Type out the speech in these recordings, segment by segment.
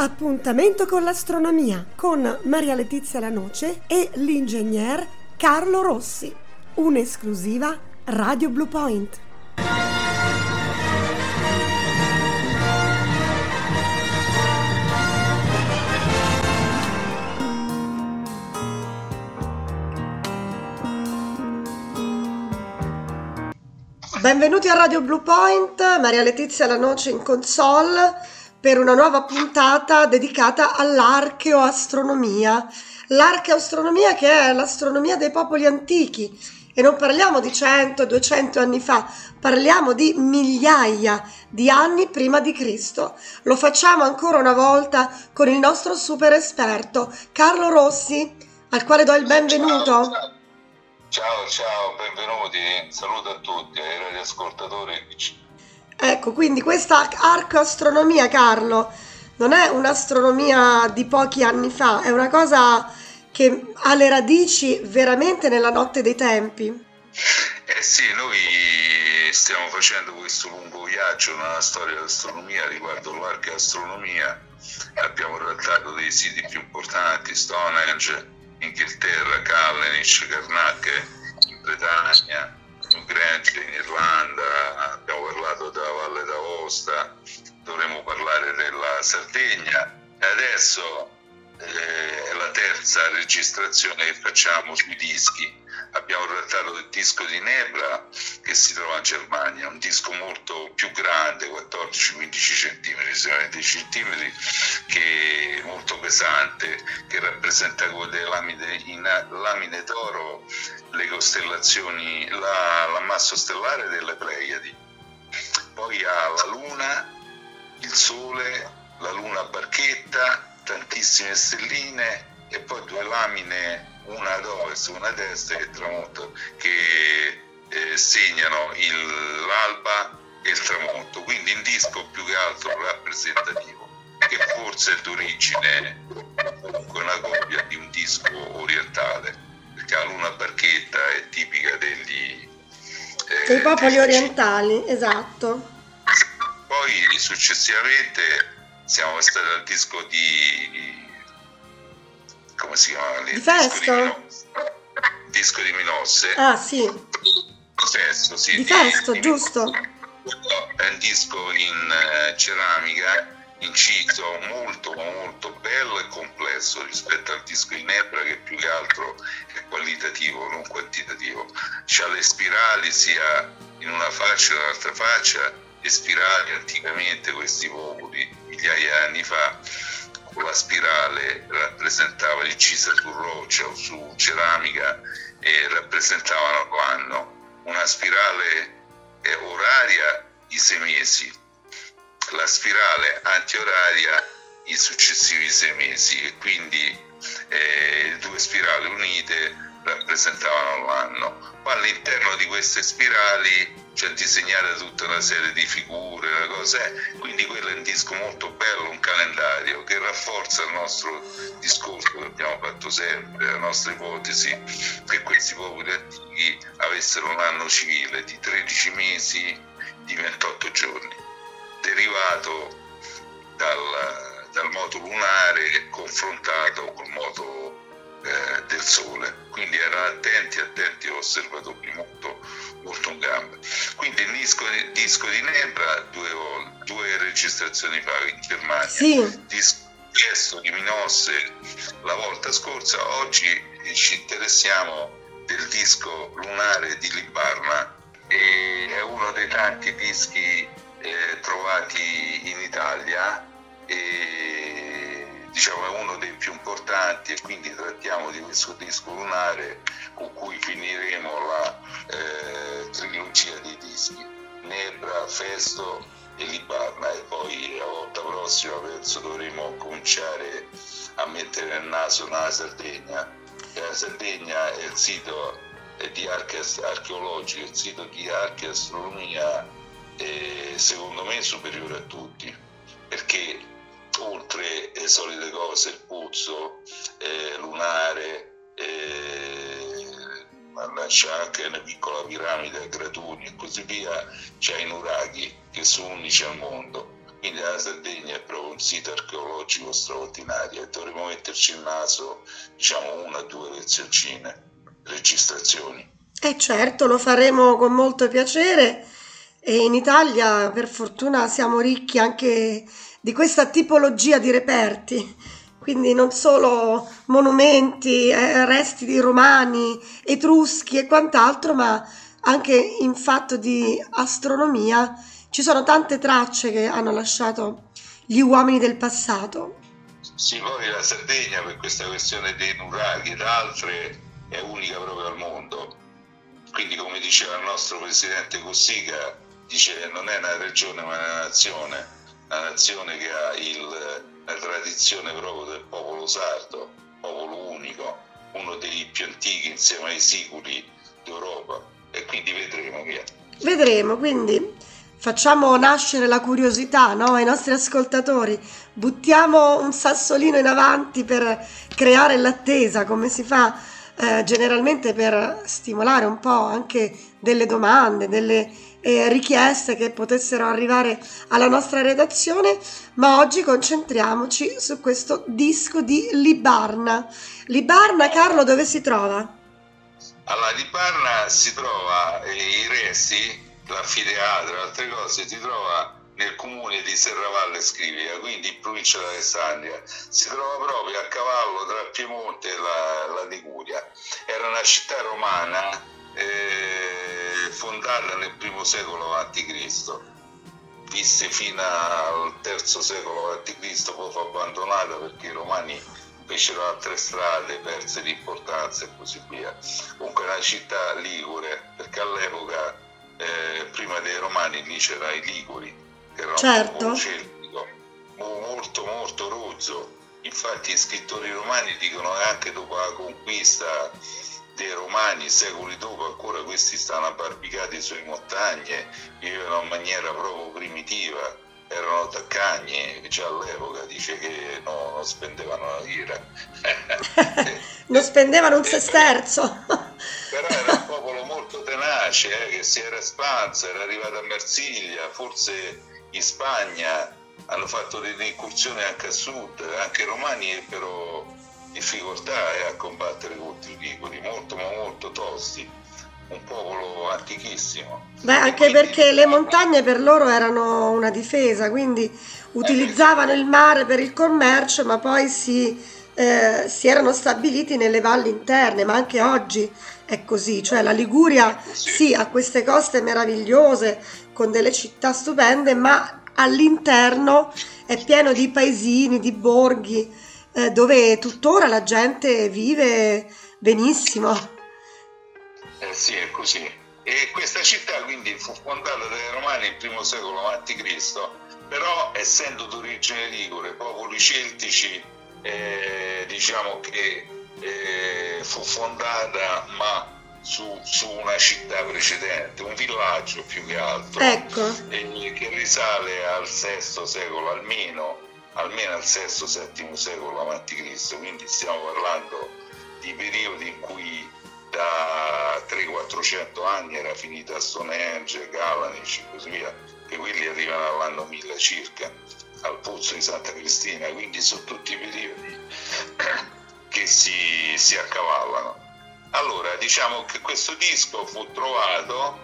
Appuntamento con l'astronomia con Maria Letizia Lanoce e l'ingegner Carlo Rossi. Un'esclusiva Radio Blue Point. Benvenuti a Radio Blue Point, Maria Letizia Lanoce in console per una nuova puntata dedicata all'archeoastronomia. L'archeoastronomia che è l'astronomia dei popoli antichi e non parliamo di 100 200 anni fa, parliamo di migliaia di anni prima di Cristo. Lo facciamo ancora una volta con il nostro super esperto Carlo Rossi, al quale do il benvenuto. Ciao, ciao, benvenuti, saluto a tutti, ai radioascoltatori. Ecco, quindi questa arcoastronomia, Carlo, non è un'astronomia di pochi anni fa, è una cosa che ha le radici veramente nella notte dei tempi. Eh sì, noi stiamo facendo questo lungo viaggio nella storia dell'astronomia riguardo l'archeastronomia. Abbiamo trattato dei siti più importanti, Stonehenge, Inghilterra, Callenish, Karnak in Bretagna, Grange in Irlanda, abbiamo parlato della Valle d'Aosta, dovremo parlare della Sardegna e adesso eh, è la terza registrazione che facciamo sui dischi. Abbiamo trattato del disco di Nebra che si trova in Germania, un disco molto più grande, 14-15 cm, 20 cm, che è molto pesante, che rappresenta con delle lamine, in lamine d'oro le costellazioni, la, l'ammasso stellare delle Pleiadi. Poi ha la Luna, il Sole, la Luna barchetta, tantissime stelline e poi due lamine, una ad ovest, una a destra e il tramonto, che eh, segnano il, l'alba e il tramonto, quindi un disco più che altro rappresentativo, che forse è d'origine comunque una copia di un disco orientale, perché la luna barchetta è tipica degli... Eh, dei popoli orientali, esatto. Poi successivamente siamo stati al disco di come si chiama lì? Di Festo? disco di Minosse. Ah sì. Festo, sì di, di Festo di, giusto. È un disco in uh, ceramica inciso molto molto bello e complesso rispetto al disco in ebra che più che altro è qualitativo non quantitativo. C'ha le spirali sia in una faccia che in un'altra faccia le spirali anticamente questi popoli migliaia di anni fa la spirale rappresentava incisa su roccia o su ceramica e rappresentavano l'anno una spirale oraria i sei mesi la spirale antioraria i successivi sei mesi e quindi eh, due spirali unite rappresentavano l'anno. Ma all'interno di queste spirali c'è disegnata tutta una serie di figure, cose. quindi quello è un disco molto bello, un calendario che rafforza il nostro discorso che abbiamo fatto sempre, la nostra ipotesi che questi popoli antichi avessero un anno civile di 13 mesi di 28 giorni, derivato dal, dal moto lunare confrontato col moto eh, del sole, quindi erano attenti, osservatori molto, molto in gamba. Quindi il disco, il disco di Nebra due, due, registrazioni fa in Germania, sì. disco chiesto di Minosse la volta scorsa, oggi ci interessiamo del disco lunare di Libarna, è uno dei tanti dischi eh, trovati in Italia e diciamo, è uno dei più importanti e quindi trattiamo di questo disco lunare con cui finiremo la eh, trilogia dei dischi Nebra, Festo e Libarna. E poi la volta prossima penso dovremo cominciare a mettere il naso nella Sardegna. La Sardegna è il sito di arche archeologico, il sito di archeastronomia è secondo me superiore a tutti perché oltre le solite cose, il puzzo eh, lunare, eh, c'è anche una piccola piramide a graduni e così via, c'è i nuraghi che sono unici al mondo. quindi la Sardegna è proprio un sito archeologico straordinario e dovremmo metterci il naso, diciamo, una o due lezioncine, registrazioni. Eh certo, lo faremo con molto piacere e in Italia per fortuna siamo ricchi anche di questa tipologia di reperti, quindi non solo monumenti, eh, resti di romani, etruschi e quant'altro, ma anche in fatto di astronomia ci sono tante tracce che hanno lasciato gli uomini del passato. Sì, poi la Sardegna per questa questione dei nuraghi ed altre è unica proprio al mondo. Quindi come diceva il nostro presidente Cossiga, dice non è una regione ma è una nazione, una nazione che ha il, la tradizione proprio del popolo sardo, popolo unico, uno dei più antichi insieme ai siculi d'Europa e quindi vedremo via. Vedremo, quindi facciamo nascere la curiosità no? ai nostri ascoltatori, buttiamo un sassolino in avanti per creare l'attesa, come si fa eh, generalmente per stimolare un po' anche delle domande, delle eh, richieste che potessero arrivare alla nostra redazione, ma oggi concentriamoci su questo disco di Libarna. Libarna, Carlo, dove si trova? Alla Libarna si trova eh, i resti l'anfiteatro e altre cose si trova nel comune di Serravalle Scrivia, quindi in provincia di Alessandria. Si trova proprio a cavallo tra Piemonte e la, la Liguria. Era una città romana eh, fondata nel primo secolo a.C., visse fino al terzo secolo a.C., poi fu abbandonata perché i romani fecero altre strade, perse di importanza e così via. Comunque è una città ligure, perché all'epoca eh, prima dei Romani lì c'era i Liguri, che era certo. un celtico, molto molto rozzo. Infatti gli scrittori romani dicono che anche dopo la conquista dei Romani, secoli dopo, ancora questi stanno abbarbicati sulle montagne, vivevano in maniera proprio primitiva, erano taccagni, già all'epoca dice che no, non spendevano la lira. non spendevano un sesterzo. Però era un popolo molto tenace, eh, che si era espanso, era arrivato a Marsiglia, forse in Spagna hanno fatto delle incursioni anche a sud, anche i romani ebbero difficoltà eh, a combattere contro i liguri, molto ma molto tosti, un popolo antichissimo. Beh, anche quindi, perché le montagne per loro erano una difesa, quindi utilizzavano il mare per il commercio, ma poi si, eh, si erano stabiliti nelle valli interne, ma anche oggi è così, cioè la Liguria sì, ha queste coste meravigliose con delle città stupende, ma all'interno è pieno di paesini, di borghi, eh, dove tuttora la gente vive benissimo. Eh sì, è così. E questa città quindi fu fondata dai Romani nel primo secolo a.C., però essendo d'origine ligure, popoli celtici, eh, diciamo che eh, fu fondata ma su, su, una città precedente, un villaggio più che altro, ecco. eh, che risale al VI secolo almeno, almeno al VI-VII secolo a.C., quindi stiamo parlando di periodi in cui da 300-400 anni era finita Stonehenge, Galanic e così via, che quelli arrivano all'anno 1000 circa, al pozzo di Santa Cristina, quindi sono tutti periodi che si, si accavallano. Allora, diciamo che questo disco fu trovato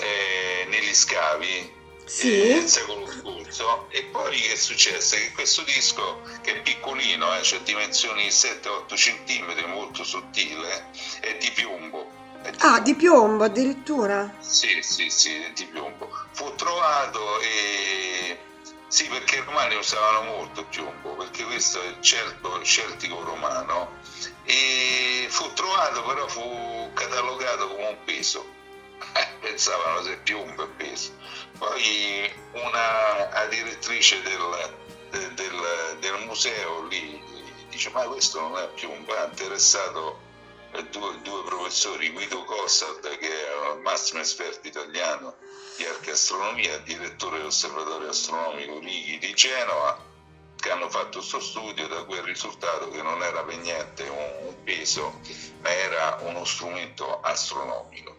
eh, negli scavi sì. eh, nel secolo scorso e poi che successe? Che questo disco, che è piccolino, eh, cioè dimensioni 7-8 cm, molto sottile, è di piombo. È di ah, di piombo addirittura? Sì, sì, sì, di piombo. Fu trovato e sì, perché i romani usavano molto il piombo, perché questo è il certo, celtico romano e fu trovato però fu catalogato come un peso. Eh, pensavano se piombo è peso. Poi una direttrice del, del, del, museo lì dice ma questo non è piombo, è interessato due, due professori, Guido Cossard che è il massimo esperto italiano di archeastronomia, direttore dell'osservatorio astronomico Righi di Genova, che hanno fatto questo studio da è risultato che non era per niente un, peso, ma era uno strumento astronomico,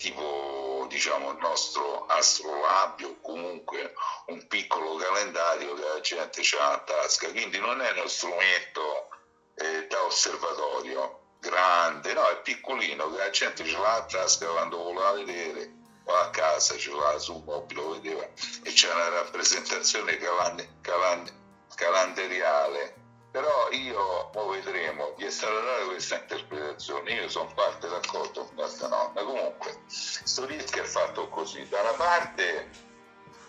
tipo diciamo, il nostro astrolabio, comunque un piccolo calendario che la gente ha a tasca, quindi non è uno strumento eh, da osservatorio grande, no, è piccolino, che la gente ce l'ha a tasca quando voleva vedere, o a casa ce l'ha sul mobile, lo vedeva, e c'è una rappresentazione calan- calan- calendariale però io, poi vedremo, di estrarre questa interpretazione, io sono parte d'accordo con questa nonna. Comunque, questo rischio è fatto così, da una parte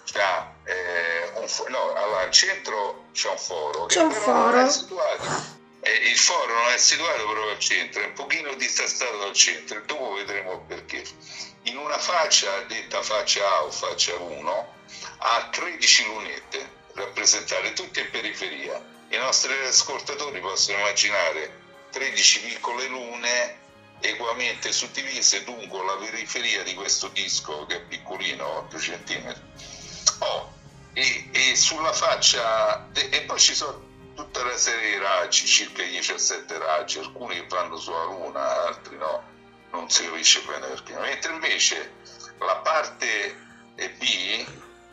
c'è eh, un foro, no, allora, al centro c'è un foro, c'è un foro. situato. Eh, il foro non è situato proprio al centro, è un pochino distastato dal centro. E dopo vedremo perché. In una faccia, detta faccia A o faccia 1, ha 13 lunette rappresentate tutte in periferia i nostri ascoltatori possono immaginare 13 piccole lune equamente suddivise lungo la periferia di questo disco che è piccolino, 8 cm. Oh, e, e, sulla faccia, de, e poi ci sono tutta una serie di raggi, circa 17 raggi, alcuni che vanno sulla luna, altri no, non si capisce bene perché. Mentre invece la parte B,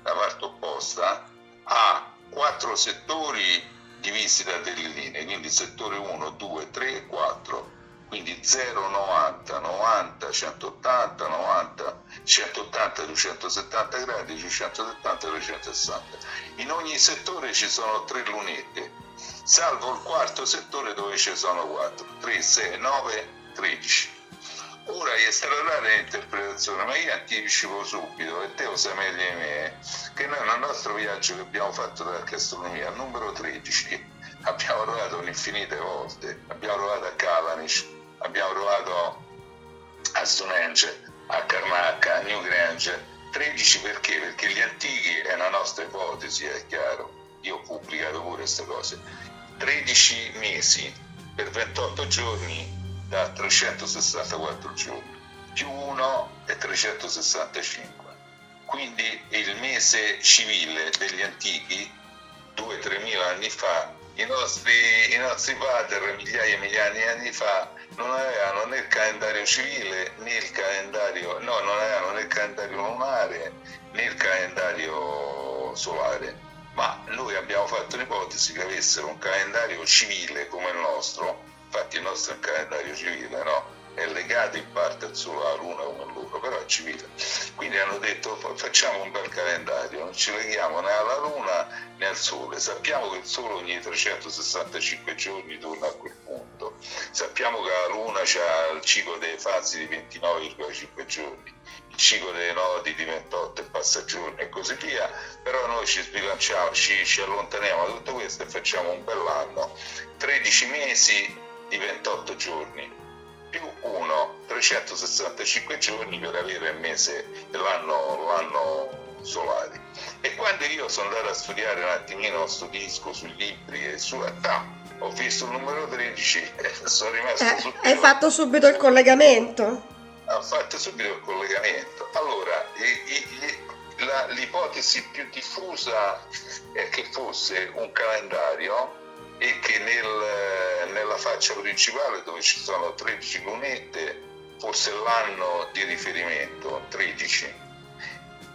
la parte opposta, ha quattro settori divisi da delle linee, quindi settore 1, 2, 3, 4, quindi 0, 90, 90, 180, 90, 180, 270 gradi, 270, 260. In ogni settore ci sono tre lunette, salvo il quarto settore dove ci sono 4, 3, 6, 9, 13. Ora gli estrarrare l'interpretazione, ma io anticipo subito, e te lo sai meglio di me, che noi nel nostro viaggio che abbiamo fatto dall'astronomia, al numero 13, abbiamo provato un'infinite volte, abbiamo provato a Kalanic, abbiamo provato a Stonehenge, a Karnak, a New Grange, 13 perché? Perché gli antichi è una nostra ipotesi, è chiaro, io ho pubblicato pure queste cose, 13 mesi per 28 giorni da 364 giorni, più 1 è 365. Quindi il mese civile degli antichi, 2-3 mila anni fa, i nostri, i nostri padri migliaia e migliaia di anni fa non avevano né il calendario civile né il calendario, no, non avevano né il calendario lunare né il calendario solare, ma noi abbiamo fatto l'ipotesi che avessero un calendario civile come il nostro, infatti il nostro calendario civile, no? è legato in parte solo alla Luna come loro, però è civile. Quindi hanno detto facciamo un bel calendario, non ci leghiamo né alla Luna né al Sole. Sappiamo che il Sole ogni 365 giorni torna a quel punto. Sappiamo che la Luna ha il ciclo delle fasi di 29,5 giorni il ciclo dei nodi di 28 e passa giorni e così via, però noi ci sbilanciamo, ci, ci allontaniamo da tutto questo e facciamo un bell'anno, 13 mesi di 28 giorni, più 1, 365 giorni per avere il mese l'anno, l'anno solare. E quando io sono andato a studiare un attimino questo disco sui libri e sulla TAP, ho visto il numero 13 e sono rimasto eh, subito... Hai fatto subito il collegamento? Ho fatto subito il collegamento. Allora, i, i, la, l'ipotesi più diffusa è che fosse un calendario e che nel, nella faccia principale dove ci sono 13 lunette fosse l'anno di riferimento, 13.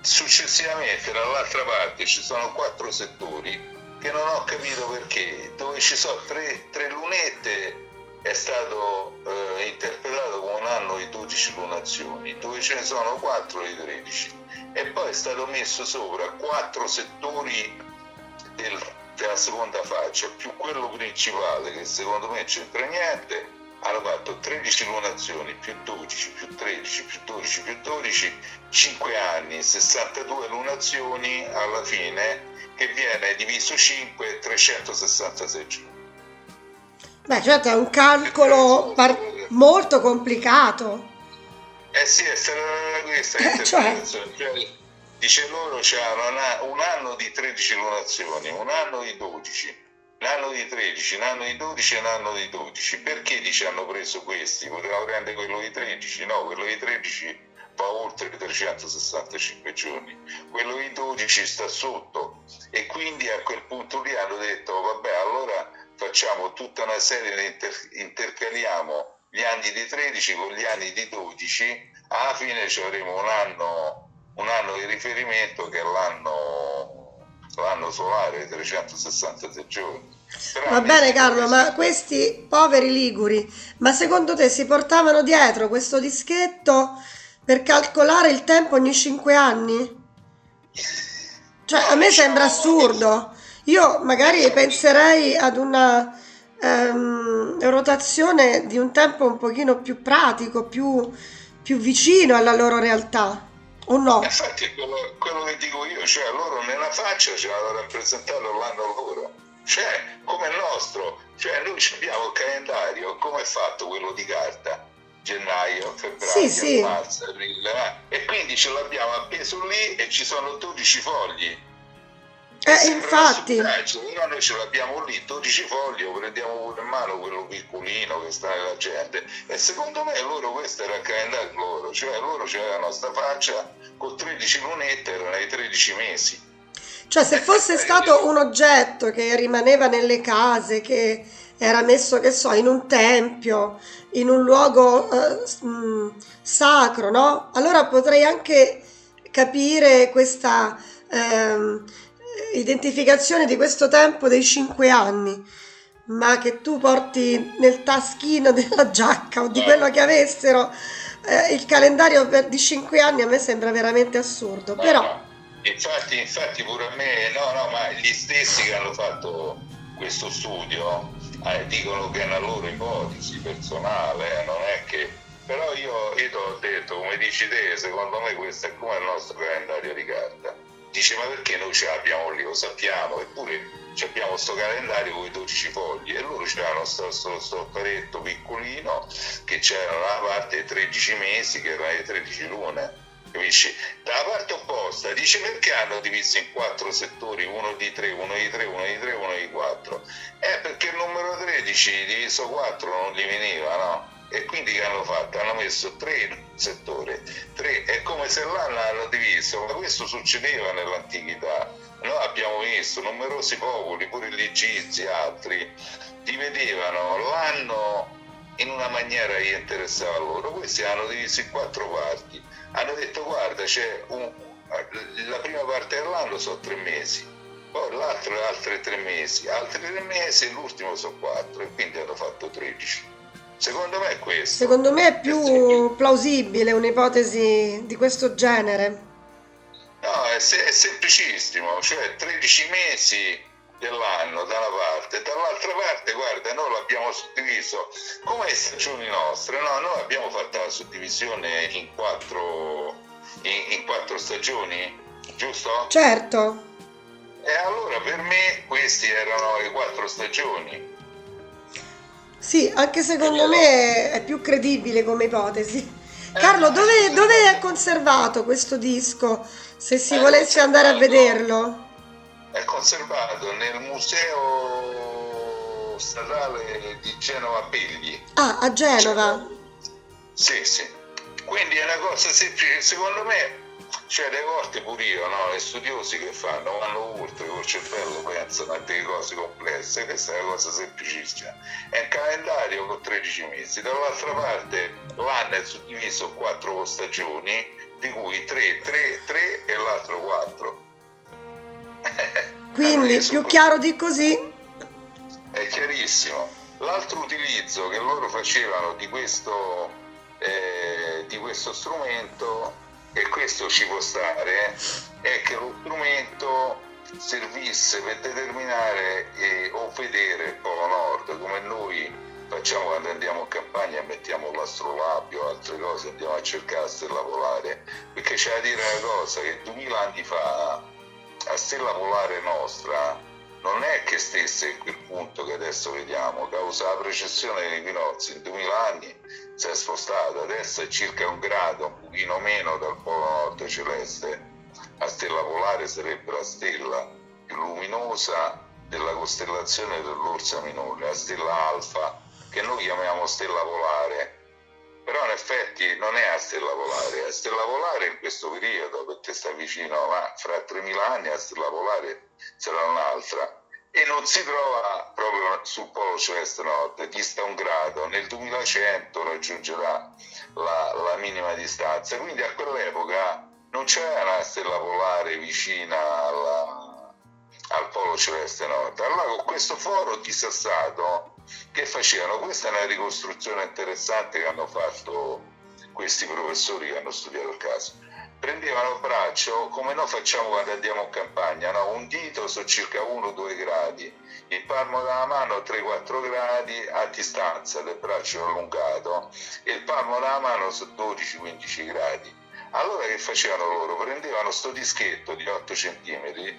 Successivamente dall'altra parte ci sono quattro settori che non ho capito perché, dove ci sono tre, tre lunette è stato eh, interpretato come un anno di 12 lunazioni, dove ce ne sono 4 di 13 e poi è stato messo sopra quattro settori del della seconda faccia più quello principale che secondo me c'entra niente hanno fatto 13 lunazioni più 12 più 13 più 12 più 12 5 anni 62 lunazioni alla fine che viene diviso 5 366 giorni. Beh certo è un calcolo par- molto complicato. Eh sì è stata questa eh, cioè... cioè dice loro c'erano un anno di 13 lunazioni, un anno di 12, un anno di 13, un anno di 12 e un anno di 12. Perché dice hanno preso questi? Potevano prendere quello di 13? No, quello di 13 va oltre i 365 giorni, quello di 12 sta sotto e quindi a quel punto lì hanno detto vabbè allora facciamo tutta una serie di inter- intercaliamo gli anni di 13 con gli anni di 12, alla fine ci avremo un anno, un anno di riferimento che è l'anno, l'anno solare, 366 giorni. Però Va bene Carlo, ma questi poveri liguri, ma secondo te si portavano dietro questo dischetto per calcolare il tempo ogni 5 anni? Cioè, a me sembra assurdo. Io magari penserei ad una ehm, rotazione di un tempo un pochino più pratico, più, più vicino alla loro realtà. O no? Infatti è quello, quello, che dico io, cioè loro nella faccia ce l'hanno rappresentato l'anno loro, cioè come il nostro, cioè noi abbiamo il calendario, come è fatto quello di carta? gennaio, febbraio, sì, sì. marzo, aprile, eh? e quindi ce l'abbiamo appeso lì e ci sono 12 fogli eh, infatti. Però noi ce l'abbiamo lì, 12 fogli, prendiamo pure in mano quello piccolino che sta nella gente. E secondo me loro questo era il calendario loro, cioè loro c'era la nostra faccia con 13 lunette, erano i 13 mesi. Cioè se fosse stato un oggetto che rimaneva nelle case, che era messo, che so, in un tempio, in un luogo eh, mh, sacro, no? Allora potrei anche capire questa... Ehm, identificazione di questo tempo dei cinque anni, ma che tu porti nel taschino della giacca o di quello che avessero eh, il calendario per, di cinque anni a me sembra veramente assurdo. Però... Infatti, infatti pure a me, no, no, ma gli stessi che hanno fatto questo studio eh, dicono che è una loro ipotesi personale, eh, non è che... Però io, io ti ho detto, come dici te, secondo me questo è come il nostro calendario di carta dice ma perché noi ce l'abbiamo lì, lo sappiamo, eppure abbiamo questo calendario con i 12 fogli e loro c'erano questo stopparetto piccolino che c'era una parte dei 13 mesi che erano le 13 lune. Capisci? Dalla parte opposta dice perché hanno diviso in quattro settori, uno di 3, uno di 3, uno di 3, uno di 4. Eh, perché il numero 13 diviso 4 non gli veniva, no? E quindi che hanno fatto? Hanno messo tre settore, tre, è come se l'anno hanno diviso, ma questo succedeva nell'antichità. Noi abbiamo visto numerosi popoli, pure gli egizi e altri, dividevano l'anno in una maniera che interessava loro. Questi hanno diviso in quattro parti. Hanno detto guarda, c'è un, la prima parte dell'anno sono tre mesi, poi l'altro altri tre mesi, altri tre mesi e l'ultimo sono quattro e quindi hanno fatto 13. Secondo me è questo. Secondo me è più plausibile un'ipotesi di questo genere. No, è, se- è semplicissimo, cioè 13 mesi dell'anno da una parte, dall'altra parte, guarda, noi l'abbiamo suddiviso come le stagioni nostre, no? Noi abbiamo fatto la suddivisione in quattro, in, in quattro stagioni, giusto? Certo. E allora per me queste erano le quattro stagioni. Sì, anche secondo me è più credibile come ipotesi. Carlo, dove, dove è conservato questo disco? Se si volesse andare a vederlo? È conservato nel museo statale di Genova Pegli. Ah, a Genova? Sì, sì. Quindi è una cosa semplice, secondo me cioè, le volte pure io, no? Gli studiosi che fanno, vanno oltre col cervello, pensano a delle cose complesse, questa è una cosa semplicissima. È un calendario con 13 mesi, dall'altra parte l'anno è suddiviso in 4 stagioni, di cui 3, 3, 3 e l'altro 4. Quindi più chiaro di così? È chiarissimo. L'altro utilizzo che loro facevano di questo, eh, di questo strumento e questo ci può stare, è che lo strumento servisse per determinare eh, o vedere il Polo Nord, come noi facciamo quando andiamo in campagna e mettiamo l'astrolabio altre cose, andiamo a cercare la stella polare, perché c'è da dire una cosa, che duemila anni fa la stella polare nostra non è che stesse in quel punto che adesso vediamo, causa la precessione degli equinozi, in duemila anni si è spostata, adesso è circa un grado, un pochino meno dal polo nord celeste. La stella polare sarebbe la stella più luminosa della costellazione dell'Orsa Minore, la stella alfa, che noi chiamiamo stella polare, però in effetti non è la stella polare, la stella polare in questo periodo, perché sta vicino, ma fra 3000 anni la stella polare sarà un'altra. E non si trova proprio sul polo celeste nord, dista un grado, nel 2100 raggiungerà la, la minima distanza, quindi a quell'epoca non c'era una stella polare vicina alla, al polo celeste nord. Allora con questo foro disassato che facevano? Questa è una ricostruzione interessante che hanno fatto questi professori che hanno studiato il caso prendevano il braccio come noi facciamo quando andiamo in campagna, no? un dito su circa 1-2 gradi, il palmo della mano 3-4 gradi a distanza del braccio allungato e il palmo della mano su 12-15 gradi. Allora che facevano loro? Prendevano sto dischetto di 8 cm,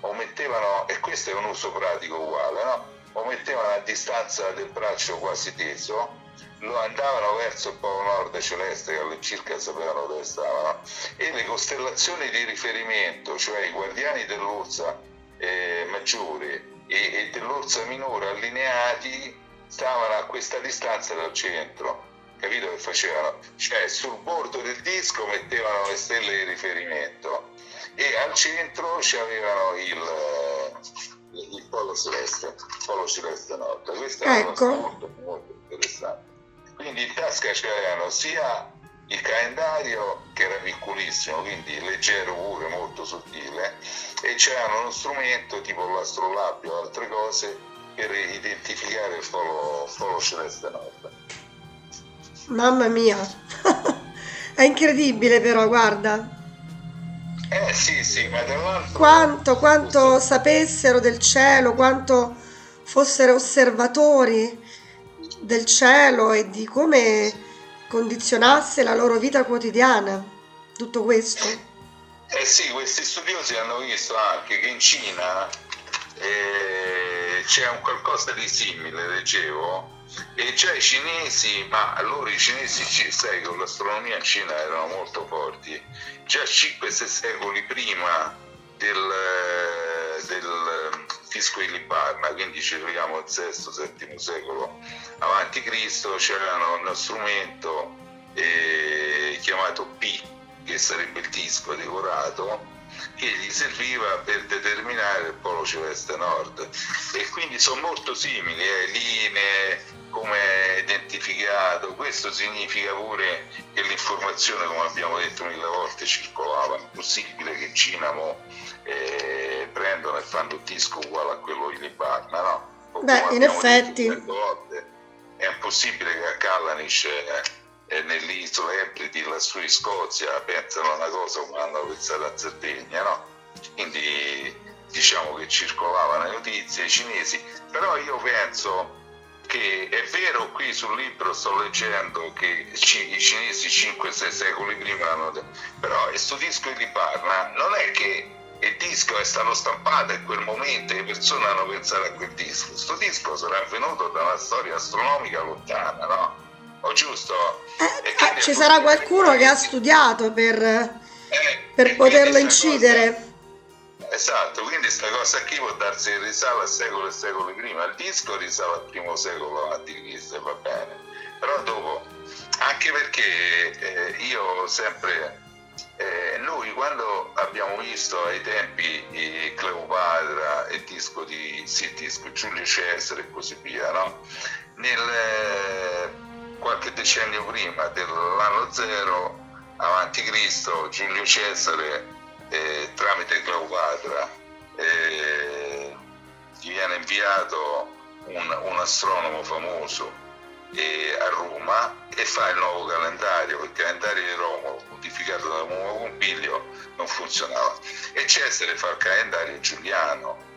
o mettevano, e questo è un uso pratico uguale, no? o mettevano a distanza del braccio quasi teso, lo andavano verso il polo nord celeste, che all'incirca sapevano dove stavano, e le costellazioni di riferimento, cioè i guardiani dell'Ursa eh, maggiore e, e dell'Ursa minore allineati, stavano a questa distanza dal centro. Capito che facevano? Cioè sul bordo del disco mettevano le stelle di riferimento e al centro c'avevano il, il polo celeste, il polo celeste nord. Questo è ecco. molto, molto interessante. Quindi in tasca c'erano sia il calendario che era piccolissimo, quindi leggero pure, molto sottile, e c'era uno strumento tipo l'astrolabio o altre cose per identificare il polo, polo celeste nord. Mamma mia, è incredibile però, guarda. Eh sì, sì, ma tra l'altro... Quanto, quanto sapessero del cielo, quanto fossero osservatori del cielo e di come condizionasse la loro vita quotidiana, tutto questo? Eh sì, questi studiosi hanno visto anche che in Cina eh, c'è un qualcosa di simile, leggevo, e già i cinesi, ma allora i cinesi, sai, con l'astronomia in Cina erano molto forti, già 5-6 secoli prima del, del Fisco di Libarna, quindi ci troviamo al VI-VII secolo avanti Cristo, c'era uno strumento eh, chiamato P, che sarebbe il disco decorato, che gli serviva per determinare il polo celeste nord. E quindi sono molto simili, eh, linee, come identificato, questo significa pure che l'informazione, come abbiamo detto mille volte, circolava, è possibile che in Cina mo, eh, prendono e fanno un disco uguale a quello di Libarna, no? Beh, in effetti... Volte, è impossibile che a Callanish eh, nelle isole Ebridi, lassù in Scozia, pensano una cosa come hanno pensato a Sardegna, no? Quindi diciamo che circolavano le notizie i cinesi, però io penso che è vero qui sul libro sto leggendo che i cinesi 5-6 secoli prima hanno però questo disco di Libarna non è che il disco è stato stampato in quel momento e le persone hanno pensato a quel disco questo disco sarà venuto da una storia astronomica lontana no? o giusto? Eh, ci sarà qualcuno che ha studiato per, eh, per poterlo incidere cosa Esatto, quindi questa cosa qui può darsi risale a secoli e secoli prima, il disco risale al primo secolo avanti Cristo va bene, però dopo, anche perché eh, io sempre, eh, noi quando abbiamo visto ai tempi eh, Cleopatra e disco di sì, disco Giulio Cesare e così via, no? Nel, eh, qualche decennio prima dell'anno zero avanti Cristo, Giulio Cesare eh, tramite Cleopatra eh, gli viene inviato un, un astronomo famoso eh, a Roma e fa il nuovo calendario, il calendario di Romolo modificato da Nuovo Pompilio non funzionava e Cesare fa il calendario giuliano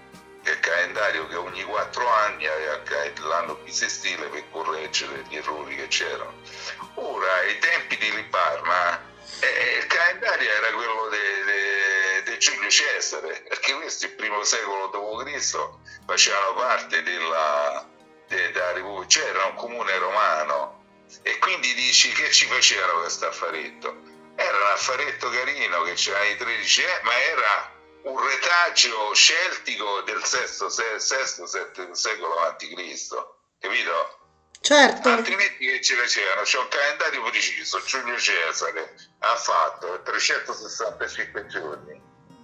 che è il calendario che ogni quattro anni aveva l'anno bisestile per correggere gli errori che c'erano. Ora, ai tempi di Libarna, eh, il calendario era quello di Giulio Cesare, perché questo il primo secolo d.C. facevano parte della, de, della Repubblica, c'era un comune romano e quindi dici che ci facevano questo affaretto? Era un affaretto carino che c'erano i 13, eh, ma era un retaggio celtico del VI-VII secolo a.C., capito? Certo. Altrimenti che ci facevano? C'è un calendario preciso, Giulio Cesare ha fatto 365 giorni,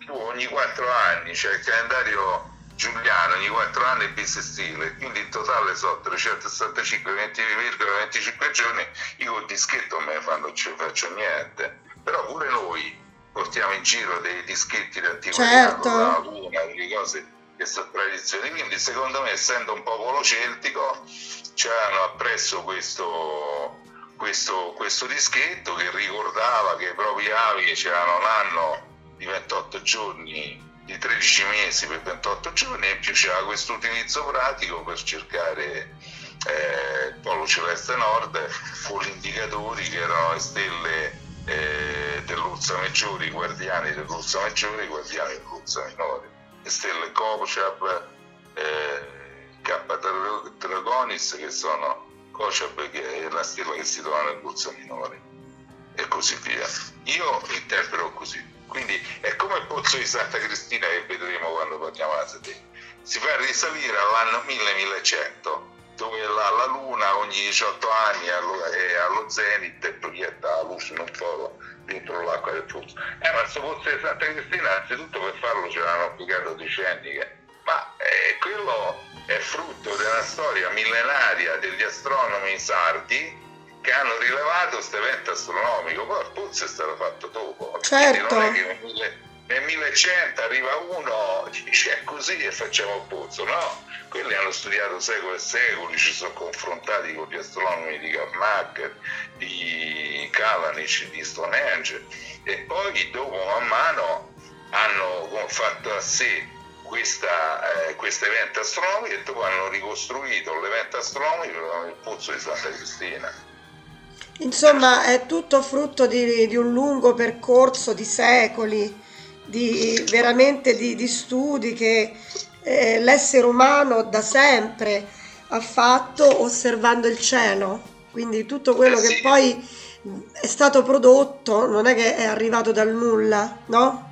tu ogni quattro anni c'è il calendario Giuliano ogni 4 anni bisestile, quindi in totale sono 365, 20,25 giorni, io col dischetto non me ne fanno, non ci faccio niente. Però pure noi portiamo in giro dei dischetti di antiquariato, certo. la luna, delle cose che sono tradizioni. Quindi secondo me, essendo un popolo celtico, c'erano appresso questo, questo, questo dischetto che ricordava che i propri avi c'erano l'anno di 28 giorni di 13 mesi per 28 giorni e più c'era questo utilizzo pratico per cercare eh, il polo celeste nord con gli indicatori che erano le stelle eh, dell'Ursa Maggiore, i guardiani dell'Ursa Maggiore i guardiani dell'Ursa Minore, le stelle Kochab, eh, K Dragonis che sono Kochab che è la stella che si trova nell'Ursa Minore e così via. Io interpreto così. Quindi è come il pozzo di Santa Cristina che vedremo quando parliamo la sede. Si fa risalire all'anno 1100 dove la, la, Luna ogni 18 anni è allo zenit e proietta la luce in un foro dentro l'acqua del pozzo. Eh, ma questo pozzo di Santa Cristina, innanzitutto per farlo ci hanno applicato decenni, ma eh, quello è frutto della storia millenaria degli astronomi sardi che hanno rilevato questo evento astronomico, poi il pozzo è stato fatto dopo. Certo. Non è che nel, nel 1100 arriva uno, dice è così e facciamo il pozzo, no? Quelli hanno studiato secoli e secoli, ci sono confrontati con gli astronomi di Karnak, di Kalanic, di Stonehenge e poi dopo man mano hanno fatto a sé questo eh, evento astronomico e dopo hanno ricostruito l'evento astronomico il pozzo di Santa Cristina. Insomma, è tutto frutto di, di un lungo percorso di secoli, di, veramente di, di studi che eh, l'essere umano da sempre ha fatto osservando il cielo. Quindi tutto quello eh che poi è stato prodotto non è che è arrivato dal nulla, no?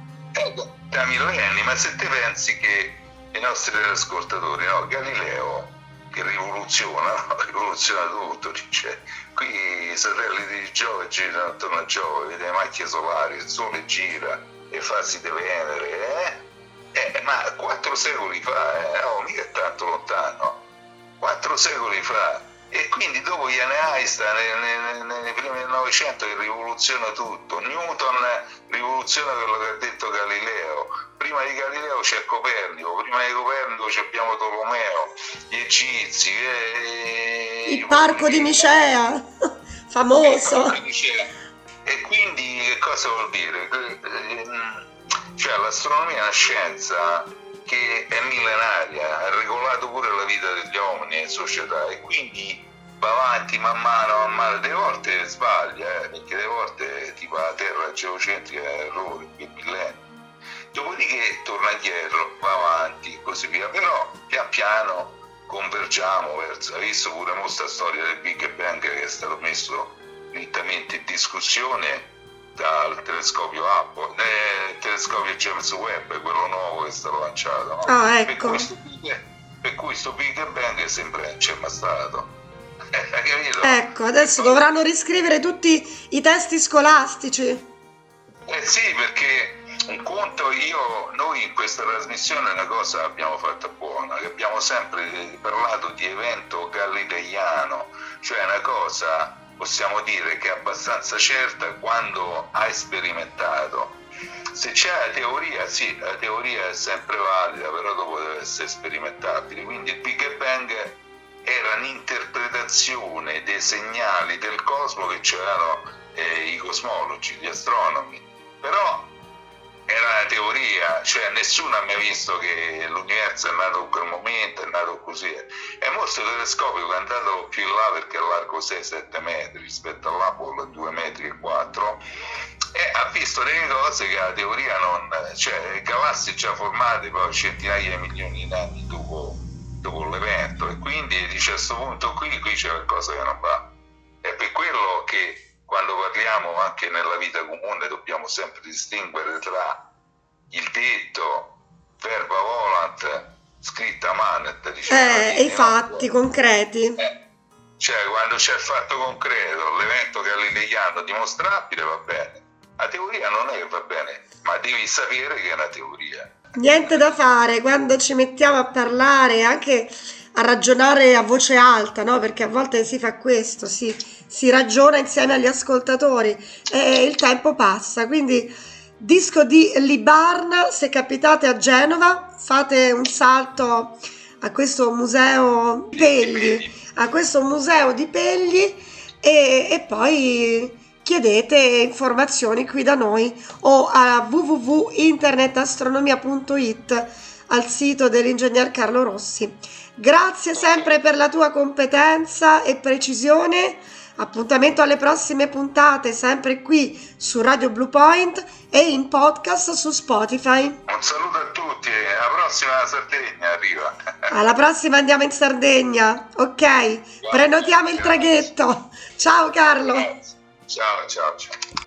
Da millenni, ma se te pensi che i nostri ascoltatori, no? Galileo che rivoluziona, rivoluziona tutto, dice qui i satelliti di Giove girano a Giove, le macchie solari, il Sole gira, le fasi di Venere, eh? Eh, ma quattro secoli fa, eh, oh, mica è tanto lontano, quattro secoli fa, e quindi dopo viene Einstein nei, primi del Novecento che rivoluziona tutto, Newton rivoluziona quello che ha detto Galileo, prima di Galileo c'è Copernico, prima di Copernico abbiamo Tolomeo, gli egizi, eh, il parco di Nicea, famoso. E quindi che cosa vuol dire? Ehm, cioè l'astronomia è una scienza che è millenaria, ha regolato pure la vita degli uomini in società e quindi va avanti man mano, man mano, delle volte sbaglia, eh, perché delle volte tipo la Terra geocentrica è errore, per millenni. Dopodiché torna indietro, va avanti e così via, però pian piano convergiamo verso, hai visto pure questa storia del Big Bang che è stato messo nettamente in discussione dal telescopio Apple, eh, telescopio James Webb, quello nuovo che è stato lanciato. No? Ah, ecco. Per cui, sto Big Bang sembra non c'è mai stato. ecco, adesso dovranno riscrivere tutti i testi scolastici. Eh sì, perché un conto io, noi in questa trasmissione una cosa abbiamo fatta buona, che abbiamo sempre parlato di evento galileiano, cioè una cosa possiamo dire che è abbastanza certa quando hai sperimentato. Se c'è la teoria, sì, la teoria è sempre valida, però dopo deve essere sperimentabile. Quindi il Big Bang era un'interpretazione dei segnali del cosmo che c'erano eh, i cosmologi, gli astronomi. Però era una teoria, cioè nessuno ha mai visto che l'universo è nato in quel momento, è nato così. È molto telescopico, è andato più in là perché è largo 6-7 metri rispetto all'Apollo 2 metri e 4 e ha visto delle cose che la teoria non... cioè galassie già formate poi centinaia di milioni di anni dopo, dopo l'evento e quindi dice a questo punto qui, qui c'è qualcosa che non va. Parliamo anche nella vita comune dobbiamo sempre distinguere tra il detto verba volant scritta manet diciamo, eh, e i fatti no? concreti. Eh, cioè quando c'è il fatto concreto l'evento galileiano dimostrabile va bene. La teoria non è che va bene ma devi sapere che è una teoria. Niente da fare quando ci mettiamo a parlare, anche a ragionare a voce alta, no? Perché a volte si fa questo, si, si ragiona insieme agli ascoltatori e il tempo passa. Quindi disco di Libarna, se capitate a Genova, fate un salto a questo museo Pegli, a questo museo di Pegli e, e poi chiedete informazioni qui da noi o a www.internetastronomia.it al sito dell'ingegner Carlo Rossi. Grazie sempre per la tua competenza e precisione. Appuntamento alle prossime puntate, sempre qui su Radio Blue Point e in podcast su Spotify. Un saluto a tutti, alla prossima Sardegna arriva. Alla prossima andiamo in Sardegna, ok? Prenotiamo il traghetto. Ciao Carlo. Ciao, ciao, ciao.